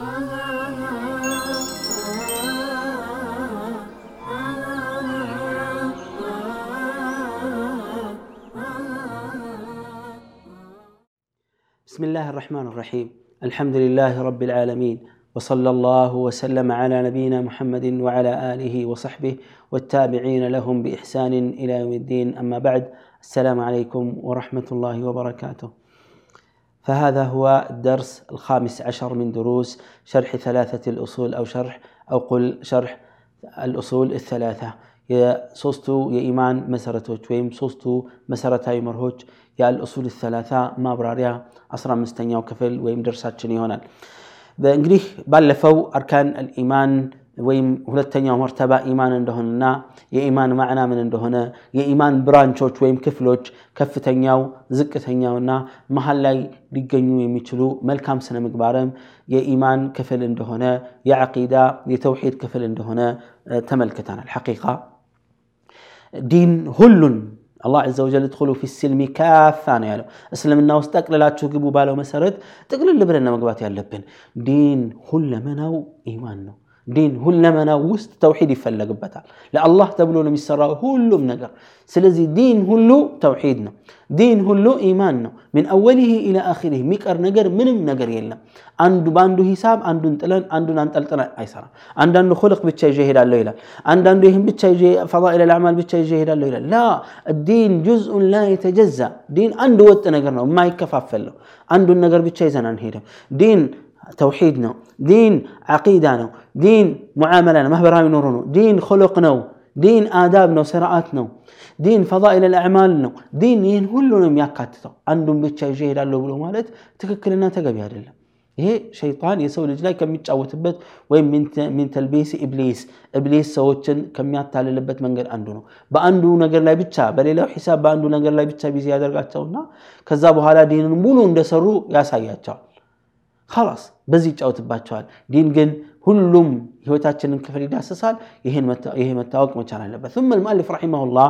بسم الله الرحمن الرحيم الحمد لله رب العالمين وصلى الله وسلم على نبينا محمد وعلى اله وصحبه والتابعين لهم باحسان الى يوم الدين اما بعد السلام عليكم ورحمه الله وبركاته فهذا هو الدرس الخامس عشر من دروس شرح ثلاثة الأصول أو شرح أو قل شرح الأصول الثلاثة يا سوستو يا إيمان مسرة ويم سوستو مسرة مرهوج يا الأصول الثلاثة ما براريا أصرا مستنيا وكفل ويم درسات شنيونال እንግዲህ بلفو أركان الإيمان ወይም ሁለተኛው መርተባ ኢማን እንደሆነና የኢማን ማዕና ምን እንደሆነ የኢማን ብራንቾች ወይም ክፍሎች ከፍተኛው ዝቅተኛውና መሀል ላይ ሊገኙ የሚችሉ መልካም ስነ ምግባርም የኢማን ክፍል እንደሆነ የዓቂዳ የተውሒድ ክፍል እንደሆነ ተመልክተናል ሐቂቃ ዲን ሁሉን አላህ ዘ ወጀል እድኹሉ ፊ ስልሚ ካፋ ነው ያለው። እስልምና ውስጥ ጠቅልላችሁ ግቡ ባለው መሰረት ጥቅልል ብለን መግባት ያለብን ዲን ሁለመናው ኢማን ነው። ዲን ሁለመና ውስጥ ተውሒድ ይፈለግበታል ለአላህ ተብሎ ነው የሚሰራው ሁሉም ነገር ስለዚህ ዲን ሁሉ ተውሒድ ነው ዲን ሁሉ ኢማን ነው ምን አወሊህ ኢላ አኺሪህ የሚቀር ነገር ምንም ነገር የለም አንዱ በአንዱ ሂሳብ አንዱን ጥለን አንዱን አንጠልጥለን አይሰራም አንዳንዱ ሁልቅ ብቻ ይዤ ሄዳለሁ ይላል አንዳንዱ ይህም ብቻ ይዤ ፈዳኢል ልአማል ብቻ ይዤ ሄዳለሁ ይላል ላ ዲን ጁዝኡን ላ የተጀዛ ዲን አንድ ወጥ ነገር ነው የማይከፋፈል ነው አንዱን ነገር ብቻ ይዘን አንሄድም ዲን توحيدنا دين عقيدنا دين معاملنا ما هاي نورنا دين خلقنا دين آدابنا وسرعاتنا دين فضائل الأعمالنا دين ين كلهم يكاتتوا عندهم بيتشا يجي له بلو مالت تككلنا تقبي هذا ይሄ ሸይጣን የሰው ልጅ ላይ ከሚጫወትበት ወይም ሚን ተልቢስ ኢብሊስ ኢብሊስ ሰዎችን ከሚያታልልበት መንገድ አንዱ ነው በአንዱ ነገር ላይ ብቻ በሌላው ሂሳብ በአንዱ ነገር ላይ ብቻ ቢዚ ያደርጋቸውና ከዛ በኋላ ዲንን ሙሉ እንደሰሩ ያሳያቸዋል ላስ በዚህ ይጫወትባቸዋል። ዲን ግን ሁሉም ህይወታችንን ክፍል ይዳስሳል። ይሄ መታወቅ መቻል አለበት። ثم المؤلف رحمه الله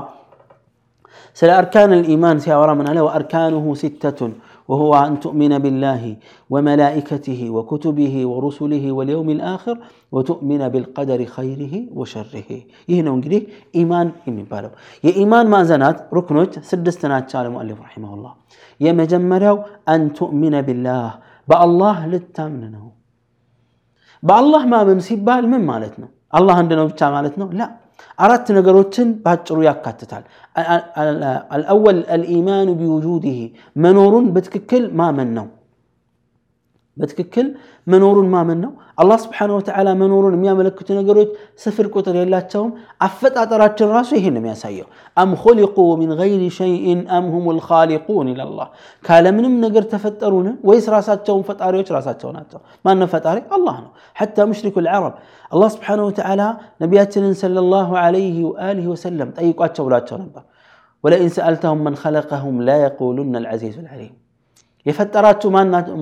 سلا أركان الإيمان سيورا من عليه وأركانه ستة وهو أن تؤمن بالله وملائكته وكتبه ورسله واليوم الآخر وتؤمن بالقدر خيره وشره يهنا ونقديه إيمان إمن بالو يا إيمان ما زنات ركنوت سدستنات شال المؤلف رحمه الله يا مجمريو أن تؤمن بالله በአላህ ልታምን ነው በአላህ ማመን ሲባል ምን ማለት ነው አላህ አንድ ነው ብቻ ማለት ነው ላ አራት ነገሮችን በአጭሩ ያካትታል አልአወል አልኢማኑ ቢውጁዲህ መኖሩን በትክክል ማመን ነው በትክክል መኖሩን ማመን ነው አላህ ስብሓን ወተዓላ መኖሩን የሚያመለክቱ ነገሮች ስፍር ቁጥር የላቸውም አፈጣጠራችን ራሱ ይሄን ነው የሚያሳየው አም ኮሊቁ ሚን ገይሪ ሸይን አም ሁም ልካሊቁን ይላላ ካለምንም ነገር ተፈጠሩን ወይስ ራሳቸውን ፈጣሪዎች ራሳቸው ናቸው ማነ ፈጣሪ አላህ ነው ሐታ ሙሽሪኩ ልዓረብ አላህ ስብሓን ወተዓላ ነቢያችንን ሰለ ላሁ አለይህ ወአሊህ ወሰለም ጠይቋቸው ብሏቸው ነበር ولئن سألتهم من خلقهم لا يقولن العزيز العليم የፈጠራችሁ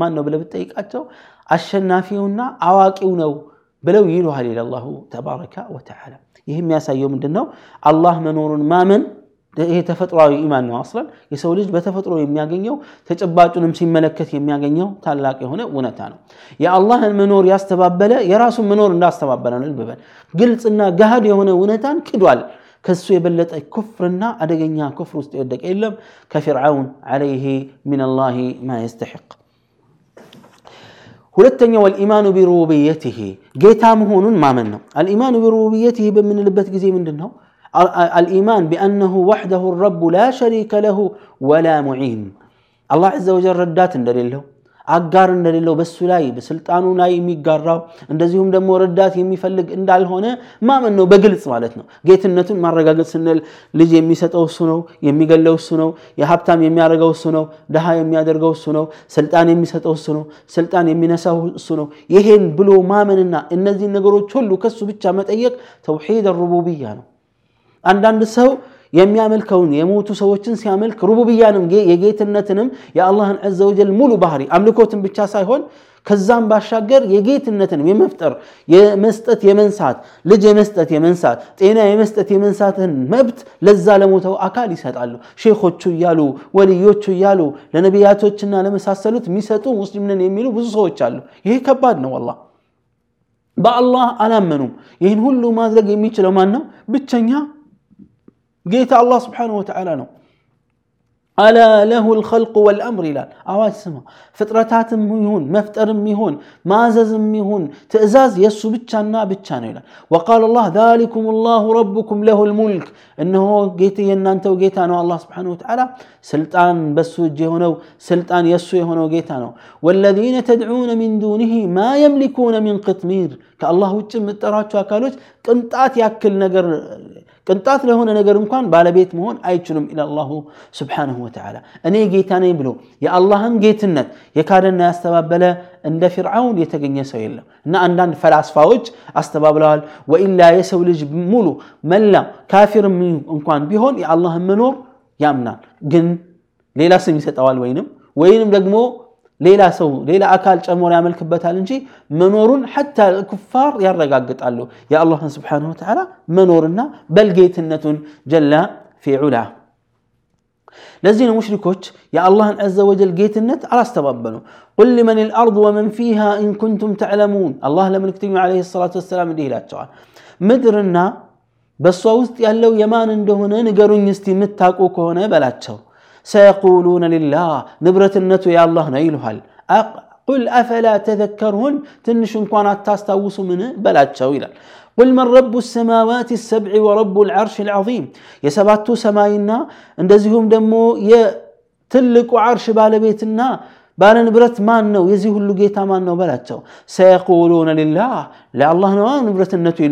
ማን ነው ብለህ ብጠይቃቸው አሸናፊውና አዋቂው ነው ብለው ይሉሃል ይላል አላሁ ተባረከ ወተዓላ። ይህ የሚያሳየው ምንድን ነው? አላህ መኖሩን ማመን ይሄ ተፈጥሯዊ ኢማን ነው። አስለን የሰው ልጅ በተፈጥሮ የሚያገኘው ተጨባጩንም ሲመለከት የሚያገኘው ታላቅ የሆነ እውነታ ነው። የአላህን መኖር ያስተባበለ የራሱን መኖር እንዳስተባበለ ነው። ልብበል ግልጽና ጋህድ የሆነ እውነታን ክዷል። ከሱ የበለጠ ኩፍርና አደገኛ ኩፍር ውስጥ የወደቀ የለም ከፊርዓውን አለይህ ምን ላህ ማ የስተሕቅ ሁለተኛ ወልኢማኑ ቢሩቡብየትህ ጌታ መሆኑን ማመን ነው አልኢማኑ ቢሩቡብየትህ በምንልበት ጊዜ ምንድን ነው الإيمان بأنه وحده الرب لا شريك له ولا معين الله عز وجل ردات دليل له አጋር እንደሌለው በሱ ላይ በስልጣኑ ላይ የሚጋራው እንደዚሁም ደግሞ ረዳት የሚፈልግ እንዳልሆነ ማመን ነው፣ በግልጽ ማለት ነው። ጌትነቱን ማረጋገጥ ስንል ልጅ የሚሰጠው እሱ ነው፣ የሚገለው እሱ ነው፣ የሀብታም የሚያደርገው እሱ ነው፣ ድሃ የሚያደርገው እሱ ነው፣ ስልጣን የሚሰጠው እሱ ነው፣ ስልጣን የሚነሳው እሱ ነው። ይሄን ብሎ ማመንና እነዚህን ነገሮች ሁሉ ከሱ ብቻ መጠየቅ ተውሒድ ሩቡብያ ነው። አንዳንድ ሰው የሚያመልከውን የሞቱ ሰዎችን ሲያመልክ ሩቡብያንም የጌትነትንም የአላህን ዐዘ ሙሉ ባህሪ አምልኮትን ብቻ ሳይሆን ከዛም ባሻገር የጌትነትን የመፍጠር የመስጠት የመንሳት ልጅ የመስጠት የመንሳት ጤና የመስጠት የመንሳትን መብት ለዛ ለሞተው አካል ይሰጣሉ። ሼኮቹ እያሉ ወልዮቹ እያሉ ለነቢያቶችና ለመሳሰሉት የሚሰጡ ሙስሊም የሚሉ ብዙ ሰዎች አሉ። ይሄ ከባድ ነው። ወላሂ በአላህ አላመኑም። ይህን ሁሉ ማድረግ የሚችለው ማን ነው? ብቸኛ قيت الله سبحانه وتعالى نو ألا له الخلق والأمر لا أواج سما فترتات ميهون مفتر ميهون مازز ميهون تأزاز يسو بيتشانا بيتشانا لا وقال الله ذلكم الله ربكم له الملك إنه قيتي إن أنت وقيتانو الله سبحانه وتعالى سلطان بسو جيهونو سلطان يسو يهونو قيتانو والذين تدعون من دونه ما يملكون من قطمير كالله وجم التراتش وكالوش كنتات يأكل نقر ቅንጣት ለሆነ ነገር እንኳን ባለቤት መሆን አይችሉም ኢላ አላሁ ስብሓንሁ ወተዓላ እኔ ጌታ ነኝ ብሎ የአላህን ጌትነት የካደና ያስተባበለ እንደ ፊርዓውን የተገኘ ሰው የለም እና አንዳንድ ፈላስፋዎች አስተባብለዋል ወኢላ የሰው ልጅ ሙሉ መላ ካፊርም እንኳን ቢሆን የአላህን መኖር ያምናል ግን ሌላ ስም ይሰጠዋል ወይንም ወይንም ደግሞ ليلا سو ليلا أكل جمر يعمل كبت هالنجي منور حتى الكفار يرجع قط له يا الله سبحانه وتعالى منورنا بل جيت النتون جل في علا لزين مشركوش يا الله عز وجل جيت النت على استبابنه قل لمن الأرض ومن فيها إن كنتم تعلمون الله لمن كتب عليه الصلاة والسلام إلى التوان مدرنا بس وسط يلو يمان عندهن نجرون يستمتاقوك هنا بلاتشوا سيقولون لله نبرة النت يا الله نيلها قل أفلا تذكرون تنش كان تستوس منه بلا تشويلا قل من رب السماوات السبع ورب العرش العظيم يا سباتو سماينا اندزهم دمو يا تلك وعرش بالبيتنا بال نبرت ما نو يزيه اللقيتا ما نو بلاتو سيقولون لله لا الله نوان نبرة النتو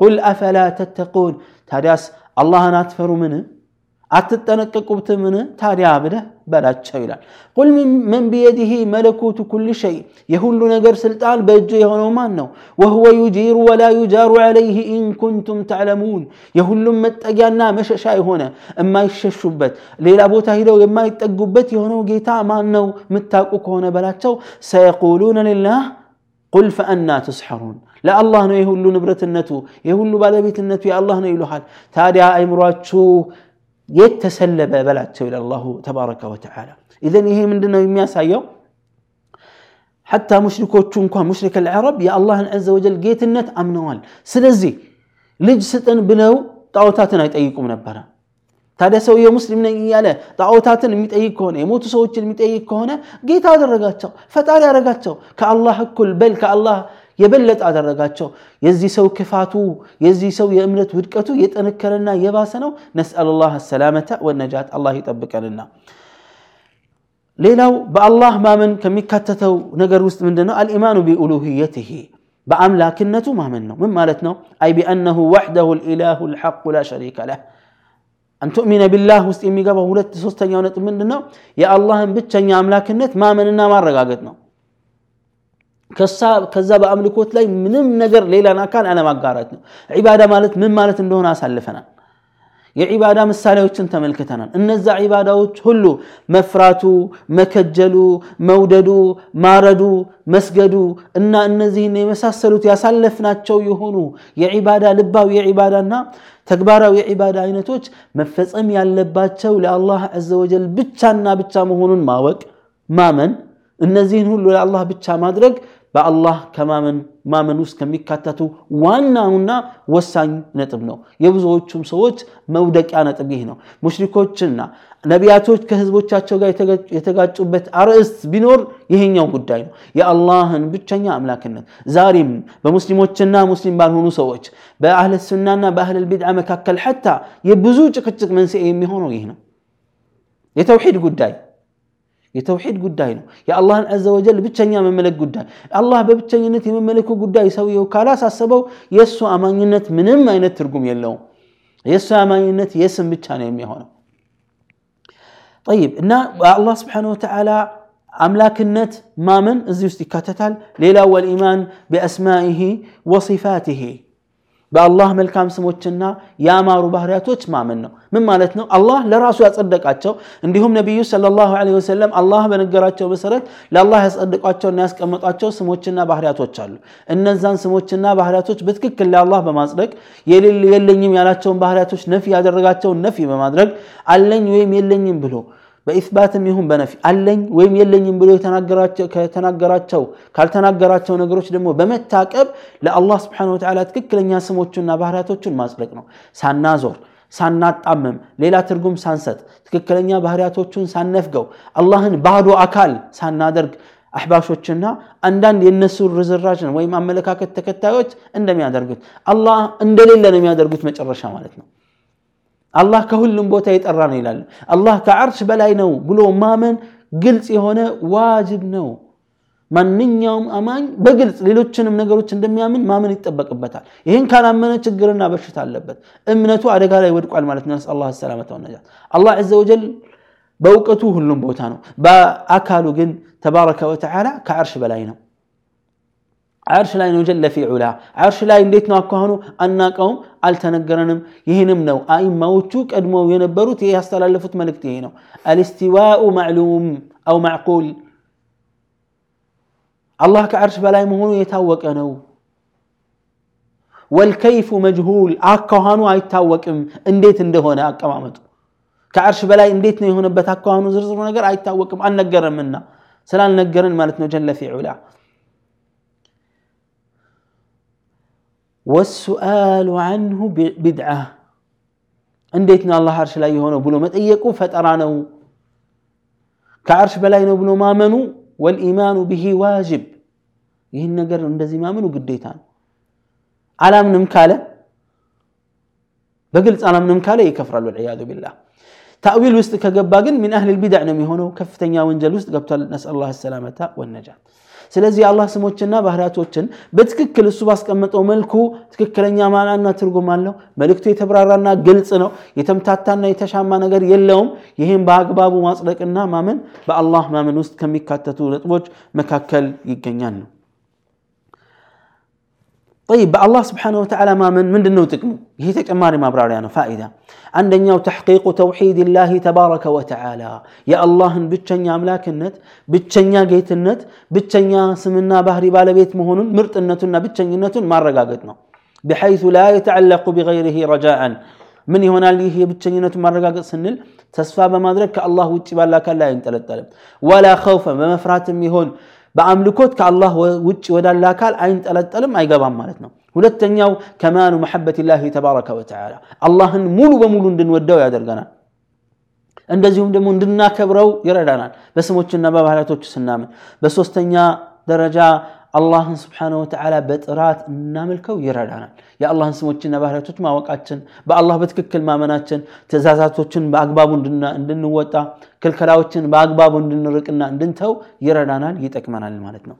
قل أفلا تتقون تاداس الله ناتفر منه አትጠነቀቁትምን ታዲያ ብለህ በላቸው ይላል ቁል መን ቢየዲህ መለኩቱ ኩል ሸይ የሁሉ ነገር ስልጣን በእጁ የሆነው ማን ነው ወህወ ዩጂሩ ወላ ዩጃሩ ዓለይህ ኢን ኩንቱም ተዕለሙን የሁሉም መጠጊያና መሸሻ የሆነ የማይሸሹበት ሌላ ቦታ ሂደው የማይጠጉበት የሆነው ጌታ ማን ነው የምታውቁ ከሆነ በላቸው ሰየቁሉነ ልላህ ቁል ፈአና ትስሐሩን ለአላህ ነው የሁሉ ንብረትነቱ የሁሉ ባለቤትነቱ የአላህ ነው ይሉሃል ታዲያ አይምሯችሁ يتسلب بلعته الى الله تبارك وتعالى اذا هي من دنا يميا سايو حتى مشركو تشون مشرك العرب يا الله عز وجل جيت النت امنوال سلزي لجستن بنو طاوتاتنا يطيقون نبره ታዲያ ሰውየው ሙስሊም ነኝ እያለ ጣዖታትን የሚጠይቅ ከሆነ የሞቱ ሰዎችን የሚጠይቅ ከሆነ ጌታ አደረጋቸው ፈጣሪ አደረጋቸው ከአላህ እኩል በል ከአላህ يبلت أدرجاتشو يزي سو كفاتو يزي سو يأمنت ودكتو يتأنكرنا يباسنو نسأل الله السلامة والنجاة الله يطبق لنا ليلو بالله ما من كمي كتتو نقر وست من دنو الإيمان بألوهيته بأملاكنته ما منه من مالتنا أي بأنه وحده الإله الحق لا شريك له أن تؤمن بالله وست إمي قبه ولت سوستن يونت من دنو يا الله بيتشن يا أملاكنت ما مننا ما رقاقتنا ከዛ በአምልኮት ላይ ምንም ነገር ሌላን አካል አለማጋራት ነው። ዒባዳ ማለት ምን ማለት እንደሆነ አሳልፈናል። የዒባዳ ምሳሌዎችን ተመልክተናል። እነዛ ዒባዳዎች ሁሉ መፍራቱ፣ መከጀሉ፣ መውደዱ፣ ማረዱ፣ መስገዱ እና እነዚህን የመሳሰሉት ያሳለፍናቸው የሆኑ የዒባዳ ልባዊ የዒባዳና ተግባራዊ የዒባዳ አይነቶች መፈጸም ያለባቸው ለአላህ አዘወጀል ብቻና ብቻ መሆኑን ማወቅ ማመን እነዚህን ሁሉ ለአላህ ብቻ ማድረግ በአላህ ከማመን ማመን ውስጥ ከሚካተቱ ዋናውና ወሳኝ ነጥብ ነው። የብዙዎቹም ሰዎች መውደቂያ ነጥብ ይህ ነው። ሙሽሪኮችና ነቢያቶች ከህዝቦቻቸው ጋር የተጋጩበት አርዕስት ቢኖር ይሄኛው ጉዳይ ነው፣ የአላህን ብቸኛ አምላክነት። ዛሬም በሙስሊሞችና ሙስሊም ባልሆኑ ሰዎች በአህል ሱናና በአህል ቢድዓ መካከል ሐታ የብዙ ጭቅጭቅ መንስኤ የሚሆነው ይህ ነው፣ የተውሂድ ጉዳይ የተውሂድ ጉዳይ ነው። የአላህን አዘ ወጀል ብቸኛ መመለክ ጉዳይ አላህ በብቸኝነት የመመለኩ ጉዳይ ሰውየው ካላሳሰበው የእሱ አማኝነት ምንም አይነት ትርጉም የለውም። የእሱ አማኝነት የስም ብቻ ነው የሚሆነው። ጠይብ እና በአላህ ስብሓነ ወተዓላ አምላክነት ማመን እዚህ ውስጥ ይካተታል። ሌላው ወልኢማን ቢአስማኢሂ ወሲፋቲሂ በአላህ መልካም ስሞችና ያማሩ ባህሪያቶች ማመን ነው። ምን ማለት ነው? አላህ ለራሱ ያጸደቃቸው እንዲሁም ነቢዩ ሰለላሁ ዐለይሂ ወሰለም አላህ በነገራቸው መሰረት ለአላህ ያጸደቋቸውና ያስቀመጧቸው ስሞችና ባህሪያቶች አሉ። እነዛን ስሞችና ባህሪያቶች በትክክል ለአላህ በማጽደቅ የለኝም ያላቸውን ባህሪያቶች ነፊ ያደረጋቸውን ነፊ በማድረግ አለኝ ወይም የለኝም ብሎ በኢስባትም ይሁን በነፊ አለኝ ወይም የለኝም ብሎ ከተናገራቸው ካልተናገራቸው ነገሮች ደግሞ በመታቀብ ለአላህ ስብሓነሁ ወተዓላ ትክክለኛ ስሞቹና ባህሪያቶቹን ማጽደቅ ነው። ሳናዞር፣ ሳናጣምም፣ ሌላ ትርጉም ሳንሰጥ፣ ትክክለኛ ባህሪያቶቹን ሳነፍገው፣ አላህን ባዶ አካል ሳናደርግ አሕባሾችና አንዳንድ የእነሱ ርዝራዥን ወይም አመለካከት ተከታዮች እንደሚያደርጉት አላህ እንደሌለ ነው የሚያደርጉት መጨረሻ ማለት ነው። አላህ ከሁሉም ቦታ የጠራ ነው ይላል። አላህ ከዓርሽ በላይ ነው ብሎ ማመን ግልጽ የሆነ ዋጅብ ነው። ማንኛውም አማኝ በግልጽ ሌሎችንም ነገሮች እንደሚያምን ማመን ይጠበቅበታል። ይህን ካላመነ ችግርና በሽታ አለበት፣ እምነቱ አደጋ ላይ ወድቋል ማለት ነው። ነስአሉላህ ሰላመተ ወነጃት። አላህ ዐዘ ወጀል በእውቀቱ ሁሉም ቦታ ነው፣ በአካሉ ግን ተባረከ ወተዓላ ከዓርሽ በላይ ነው። عرش لا نجل في علا عرش لا ينديتنا كهنو أن قوم التنقرنم يهنم نو أي موتوك أدمو ينبرو تيه لفت ملك تيهنو الاستواء معلوم أو معقول الله كعرش بلا يمهنو يتوك أنو والكيف مجهول أكهانو أي تاوك أم انديت اندهونا أكامامتو كعرش بلا انديتنا يهنبت أكهانو زرزرون أي تاوك أم أن نقرن منا سلال نقرن مالتنا جل في علا والسؤال عنه بدعة عندنا الله عرش لا يهون بلو متأيقوا فترانه كعرش بلاينا بلو ما والإيمان به واجب يهن نقر ندزي ما منو قديتان على من مكالة بقلت على من مكالة يكفر والعياذ بالله تأويل وستك قباقل من أهل البدع نمي هنا وكفتن يا وانجل وستك نسأل الله السلامة والنجاة ስለዚህ የአላህ ስሞችና ባህሪያቶችን በትክክል እሱ ባስቀመጠው መልኩ ትክክለኛ ማናና ትርጉም አለው። መልእክቱ የተብራራና ግልጽ ነው። የተምታታና የተሻማ ነገር የለውም። ይህም በአግባቡ ማጽደቅና ማመን በአላህ ማመን ውስጥ ከሚካተቱ ነጥቦች መካከል ይገኛል ነው። طيب الله سبحانه وتعالى ما من من دنو تكمو هي تكماري ما براري أنا فائدة عندنا تحقيق توحيد الله تبارك وتعالى يا الله بتشن يا ملاك النت بتشن يا جيت النت بتشن يا سمنا بهري بالا بيت مهون مرت النت النا بتشن ما رقاقتنا بحيث لا يتعلق بغيره رجاء من هنا اللي هي بتشن النت ما رقاقت سنل تصفى بما درك الله وتبالك لا ينتلت ولا خوفا بما فرات مهون بأملكوت كالله وجه ودا الله قال أين تلت ألم أي قبام مالتنا ولتنياو كمان محبة الله تبارك وتعالى الله ملو بملو دن ودو يا درقنا እንደዚሁም ደግሞ እንድናከብረው ይረዳናል በስሞችና በባህላቶች ስናምን በሶስተኛ ደረጃ አላህን ስብሓነ ወተዓላ በጥራት እናመልከው ይረዳናል። የአላህን ስሞችና ባህሪያቶች ማወቃችን፣ በአላህ በትክክል ማመናችን፣ ትእዛዛቶችን በአግባቡ እንድንወጣ፣ ክልከላዎችን በአግባቡ እንድንርቅና እንድንተው ይረዳናል፣ ይጠቅመናል ማለት ነው።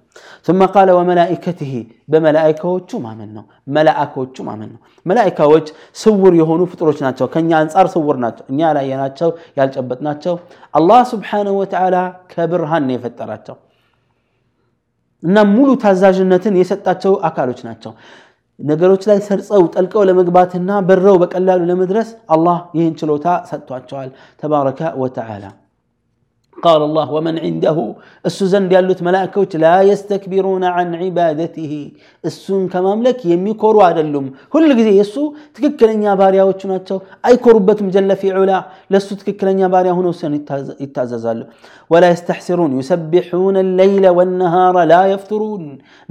ثم قال وملائكته በመላኢካዎቹ ማመን ነው። መላእኮቹ ማመን ነው። መላኢካዎች ስውር የሆኑ ፍጡሮች ናቸው። ከኛ አንጻር ስውር ናቸው። እኛ ያላየናቸው ያልጨበጥናቸው፣ አላህ ስብሓነ ወተዓላ ከብርሃን ነው የፈጠራቸው እና ሙሉ ታዛዥነትን የሰጣቸው አካሎች ናቸው። ነገሮች ላይ ሰርጸው ጠልቀው ለመግባትና በረው በቀላሉ ለመድረስ አላህ ይህን ችሎታ ሰጥቷቸዋል። ተባረከ ወተዓላ قال الله ومن عنده السوزن ديالو تملاكوت لا يستكبرون عن عبادته السون كمملك لك يميكورو عدلهم كل قد يسو تككل انيا باريا وچناتو اي كوربت مجلة في علا لسو تككل انيا باريا هنو سن يتعززال ولا يستحسرون يسبحون الليل والنهار لا يفترون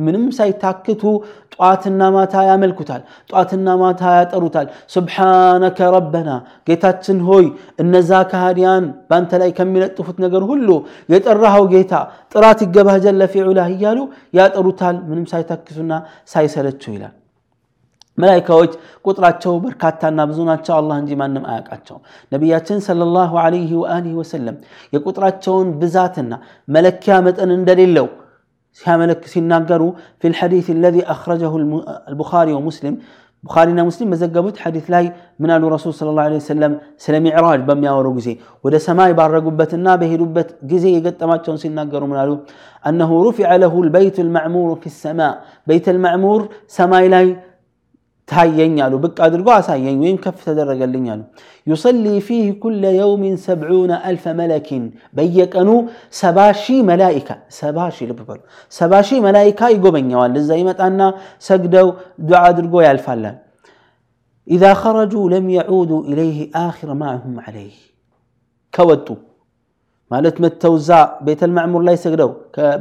من امسا يتاكتو تواتنا ما تايا ملكتال تواتنا ما تايا تروتال سبحانك ربنا قيتاتن هوي النزاك هاريان بانتلاي كمي لتفتنا ነገር ሁሉ የጠራኸው ጌታ ጥራት ይገባህ ጀለ ፊዑላህ እያሉ ያጠሩታል ምንም ሳይተክሱና ሳይሰለቹ ይላል መላይካዎች ቁጥራቸው በርካታና ብዙ ናቸው አላህ እንጂ ማንም አያውቃቸውም ነቢያችን ሰለላሁ ዐለይሂ ወአሊሂ ወሰለም የቁጥራቸውን ብዛትና መለኪያ መጠን እንደሌለው ሲያመለክ ሲናገሩ ፊ ልሐዲት አለዚ አኽረጀሁ አልቡኻሪ ወሙስሊም بخارينا مسلم مزقبوت حديث لاي من قالوا رسول صلى الله عليه وسلم سلمي عراج بم ياورو وده سماي بارقوا بتنا به ربت جزي يقد ما تشون من قالوا أنه رفع له البيت المعمور في السماء بيت المعمور سماي لاي تهيين يالو بك أدرقوا أساين ويم كف تدرق اللين يالو يصلي فيه كل يوم سبعون ألف ملك بيك أنو سباشي ملائكة سباشي لببال سباشي ملائكة يقو بن يوال لزيمة أن سقدو دعا درقوا يالفال إذا خرجوا لم يعودوا إليه آخر ما هم عليه كودتو ማለት መተው እዛ ቤተል ላይ ሰግደው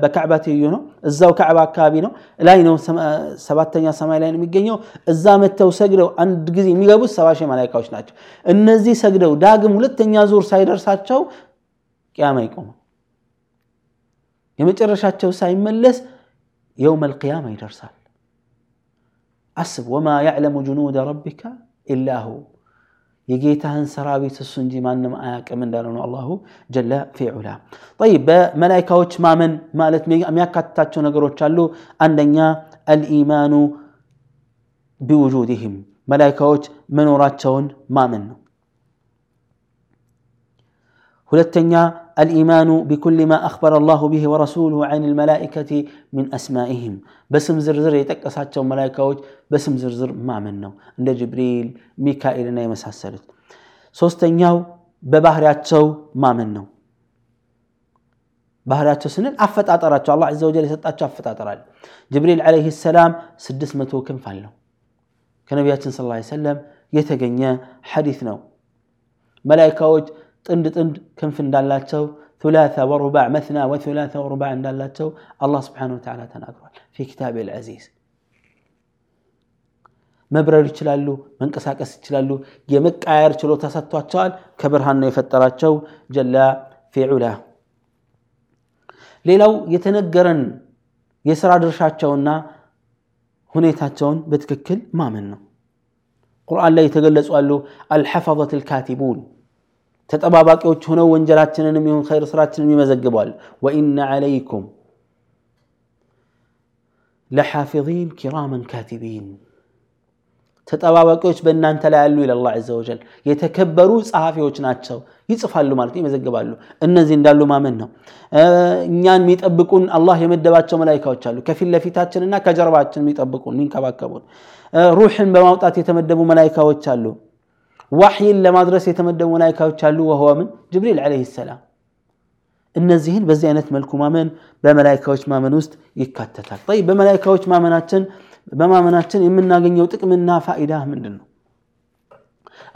በካዕባ ትይዩ ነው። እዛው ካዕባ አካባቢ ነው ላይ ነው ሰባተኛ ሰማይ ላይ ነው የሚገኘው። እዛ መተው ሰግደው አንድ ጊዜ የሚገቡት ሰባ ሺህ መላይካዎች ናቸው። እነዚህ ሰግደው ዳግም ሁለተኛ ዙር ሳይደርሳቸው ቅያማ ይቆማል። የመጨረሻቸው ሳይመለስ የውመል ቅያማ ይደርሳል። አስብ ወማ ያዕለሙ ጅኑደ ረቢካ ኢላ ሁ የጌታህን ሰራዊት እሱ እንጂ ማንም አያቅም እንዳለ ነው አላሁ ጀለ ፊዑላ ጠይብ በመላይካዎች ማመን ማለት የሚያካትታቸው ነገሮች አሉ አንደኛ አልኢማኑ ቢውጁድህም መላይካዎች መኖራቸውን ማመን ነው ሁለተኛ الإيمان بكل ما أخبر الله به ورسوله عن الملائكة من أسمائهم بسم زر يتكسات ملائكة بسم زر ما منه عند جبريل ميكائيل نايم سحسرت سوستن يو ببهر ما منه بهر ياتشو سنن أفت أطراتشو الله عز وجل يستطاتشو أفت أطرال جبريل عليه السلام سدس متو كم فعله كنبياتنا صلى الله عليه وسلم يتقنى حديثنا ملائكة وجل ጥንድ ጥንድ ክንፍ እንዳላቸው ثلاثة ورباع مثنى وثلاثة ورباع እንዳላቸው አላህ ስብሓነሁ ወተዓላ ተናግሯል ፊ ኪታብ ልዐዚዝ መብረር ይችላሉ፣ መንቀሳቀስ ይችላሉ። የመቃየር ችሎታ ሰጥቷቸዋል። ከብርሃን ነው የፈጠራቸው ጀላ ፊዑላ። ሌላው የተነገረን የሥራ ድርሻቸውና ሁኔታቸውን በትክክል ማመን ነው። ቁርአን ላይ የተገለጹ አሉ አልሐፈظት ልካቲቡን ተጠባባቂዎች ሆነው ወንጀላችንንም ይሁን ኸይር ስራችንን ይመዘግባሉ። ወኢነ ዐለይኩም ለሓፊዚን ኪራመን ካቲቢን ተጠባባቂዎች በእናንተ ላይ ያሉ ይላል አላህ ዐዘ ወጀል። የተከበሩ ጸሐፊዎች ናቸው፣ ይጽፋሉ ማለት ይመዘግባሉ። እነዚህ እንዳሉ ማመን ነው። እኛን የሚጠብቁን አላህ የመደባቸው መላይካዎች አሉ፣ ከፊት ለፊታችንና ከጀርባችን የሚጠብቁን የሚንከባከቡን። ሩሕን በማውጣት የተመደቡ መላይካዎች አሉ። وحي لمدرسة يتمدون ملائكة وتشالو وهو من جبريل عليه السلام إن الزهين بزيانة ملك ما من بملائكة وش ما من وست يكتتك طيب بملائكة وش ما مناتن بما مناتن إمنا قن يوتك منا فائدة من دنو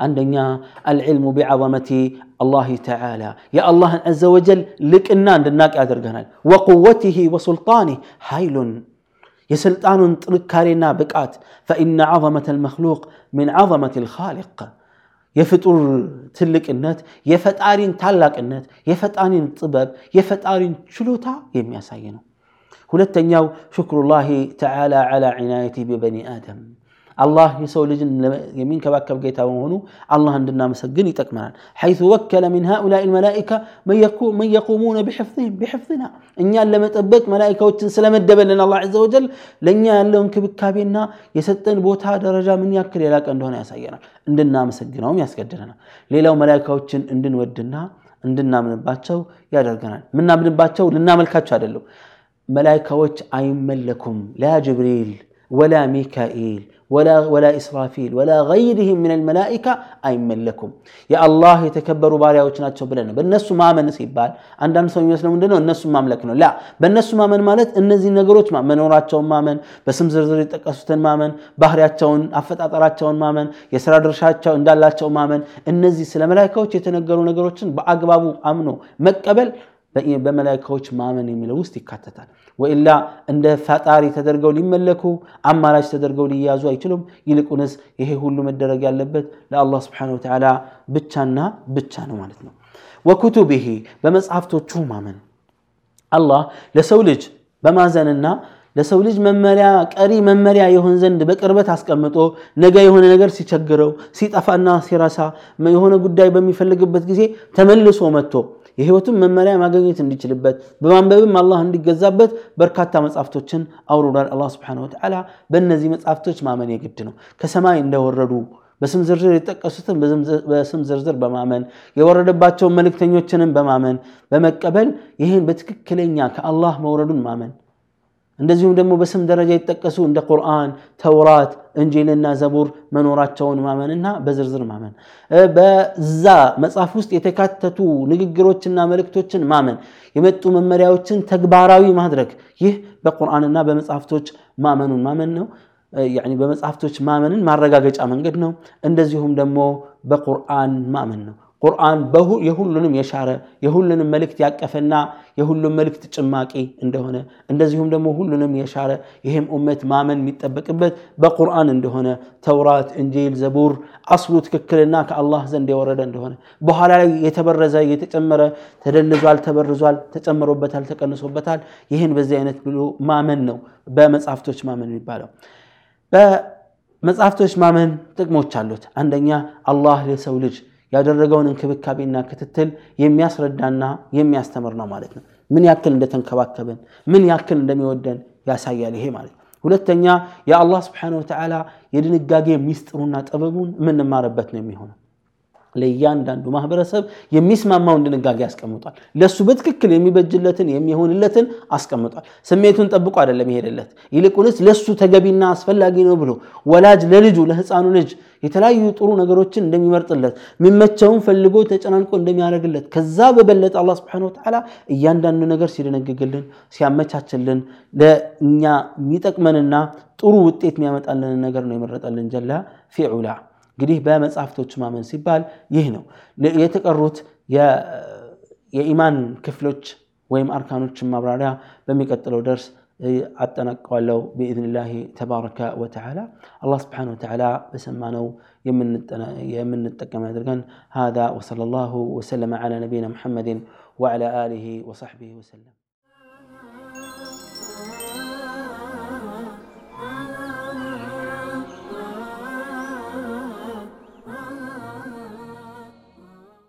عندنا العلم بعظمة الله تعالى يا الله عز وجل لك إنا عندناك أدر وقوته وسلطانه حيل يا سلطان تركارينا بكات فإن عظمة المخلوق من عظمة الخالق የፍጡር ትልቅነት፣ የፈጣሪን ታላቅነት፣ የፈጣሪን ጥበብ፣ የፈጣሪን ችሎታ የሚያሳይ ነው። ሁለተኛው ሽክሩላሂ ተዓላ ዓላ ዒናየቲ ቢበኒ አደም الله يسوي لجن يمين كباكب جيتا وهنو الله عندنا مسجن يتكمل حيث وكل من هؤلاء الملائكة من يقوم من يقومون بحفظهم بحفظنا إن يال لما تبك ملائكة وتنسلم الدبل لنا الله عز وجل لن يال لهم كبكابينا يستن بوتا درجة من يكر لك عندنا يا سيدنا عندنا مسجن وهم يسجدنا ليلا ملائكة وتن عندنا ودنا عندنا من باتشو يا درجنا منا من باتشو لنا ملكاتشو ملائكة وتش أي لكم لا جبريل ولا ميكائيل ولا ولا إسرافيل ولا غيرهم من الملائكة أيمن لكم يا الله يتكبروا باريا وشنات شبلنا بالنسو ما من نسيب بال عند نسو يسلم عندنا النسو ما ملكنا لا بالنسو ما من مالت النزي نقروت ما من ورات شون ما من بس مزرزر يتقسوتن ما من بحر يتشون أفت أطرات شون ما من يسرى درشات شون دالات شون ما من النزي سلام لايكوش يتنقروا نقروتشن بأقبابو أمنو مكبل በመላይካዎች ማመን የሚለው ውስጥ ይካተታል። ወኢላ እንደ ፈጣሪ ተደርገው ሊመለኩ አማራጭ ተደርገው ሊያዙ አይችሉም። ይልቁንስ ይሄ ሁሉ መደረግ ያለበት ለአላ ስብሓነሁ ወተዓላ ብቻና ብቻ ነው ማለት ነው። ወኩቱብሂ በመጽሐፍቶቹ ማመን አላህ ለሰው ልጅ በማዘንና ለሰው ልጅ መመሪያ ቀሪ መመሪያ የሆን ዘንድ በቅርበት አስቀምጦ ነገ የሆነ ነገር ሲቸግረው ሲጠፋና ሲረሳ የሆነ ጉዳይ በሚፈልግበት ጊዜ ተመልሶ መጥቶ የህይወትን መመሪያ ማገኘት እንዲችልበት በማንበብም አላህ እንዲገዛበት በርካታ መጽሐፍቶችን አውርዷል አላህ ስብሓን ወተዓላ። በእነዚህ መጽሐፍቶች ማመን የግድ ነው። ከሰማይ እንደወረዱ በስም ዝርዝር የጠቀሱትን በስም ዝርዝር በማመን የወረደባቸውን መልእክተኞችንም በማመን በመቀበል ይህን በትክክለኛ ከአላህ መውረዱን ማመን እንደዚሁም ደግሞ በስም ደረጃ ይጠቀሱ እንደ ቁርአን፣ ተውራት፣ እንጂልና ዘቡር መኖራቸውን ማመንና በዝርዝር ማመን፣ በዛ መጽሐፍ ውስጥ የተካተቱ ንግግሮችና መልእክቶችን ማመን፣ የመጡ መመሪያዎችን ተግባራዊ ማድረግ፣ ይህ በቁርአንና በመጽሐፍቶች ማመኑን ማመን ነው። በመጽሐፍቶች ማመንን ማረጋገጫ መንገድ ነው። እንደዚሁም ደግሞ በቁርአን ማመን ነው። ቁርአን የሁሉንም የሻረ የሁሉንም መልእክት ያቀፈና የሁሉም መልእክት ጭማቂ እንደሆነ እንደዚሁም ደግሞ ሁሉንም የሻረ ይህም ኡመት ማመን የሚጠበቅበት በቁርአን እንደሆነ ተውራት፣ እንጂል፣ ዘቡር አስሉ ትክክልና ከአላህ ዘንድ የወረደ እንደሆነ በኋላ ላይ የተበረዘ የተጨመረ ተደልዟል፣ ተበርዟል፣ ተጨምሮበታል፣ ተቀንሶበታል። ይህን በዚህ አይነት ብሎ ማመን ነው በመጽሐፍቶች ማመን የሚባለው። በመጽሐፍቶች ማመን ጥቅሞች አሉት። አንደኛ አላህ የሰው ልጅ ያደረገውን እንክብካቤና ክትትል የሚያስረዳና የሚያስተምር ነው ማለት ነው። ምን ያክል እንደተንከባከበን ምን ያክል እንደሚወደን ያሳያል ይሄ ማለት ነው። ሁለተኛ የአላህ ስብሓነሁ ወተላ የድንጋጌ ሚስጥሩና ጥበቡን የምንማርበት ነው የሚሆነው ለእያንዳንዱ ማህበረሰብ የሚስማማውን ድንጋጌ አስቀምጧል። ለሱ በትክክል የሚበጅለትን የሚሆንለትን አስቀምጧል። ስሜቱን ጠብቆ አይደለም ይሄደለት፣ ይልቁንስ ለሱ ተገቢና አስፈላጊ ነው ብሎ ወላጅ ለልጁ ለህፃኑ ልጅ የተለያዩ ጥሩ ነገሮችን እንደሚመርጥለት፣ የሚመቸውን ፈልጎ ተጨናንቆ እንደሚያደርግለት ከዛ በበለጠ አላ ስብን ተላ እያንዳንዱ ነገር ሲደነግግልን ሲያመቻችልን ለእኛ የሚጠቅመንና ጥሩ ውጤት የሚያመጣልን ነገር ነው የመረጠልን ጀላ ፊዑላ እንግዲህ በመጽሐፍቶች ማመን ሲባል ይህ ነው የተቀሩት የኢማን ክፍሎች ወይም አርካኖችን ማብራሪያ በሚቀጥለው ደርስ አጠናቀዋለሁ ብኢዝንላህ ተባረከ ወተዓላ አላህ ስብሓን ወተዓላ በሰማነው የምንጠቀም አድርገን هذا وصلى الله وسلم على نبينا محمد وعلى آله وصحبه وسلم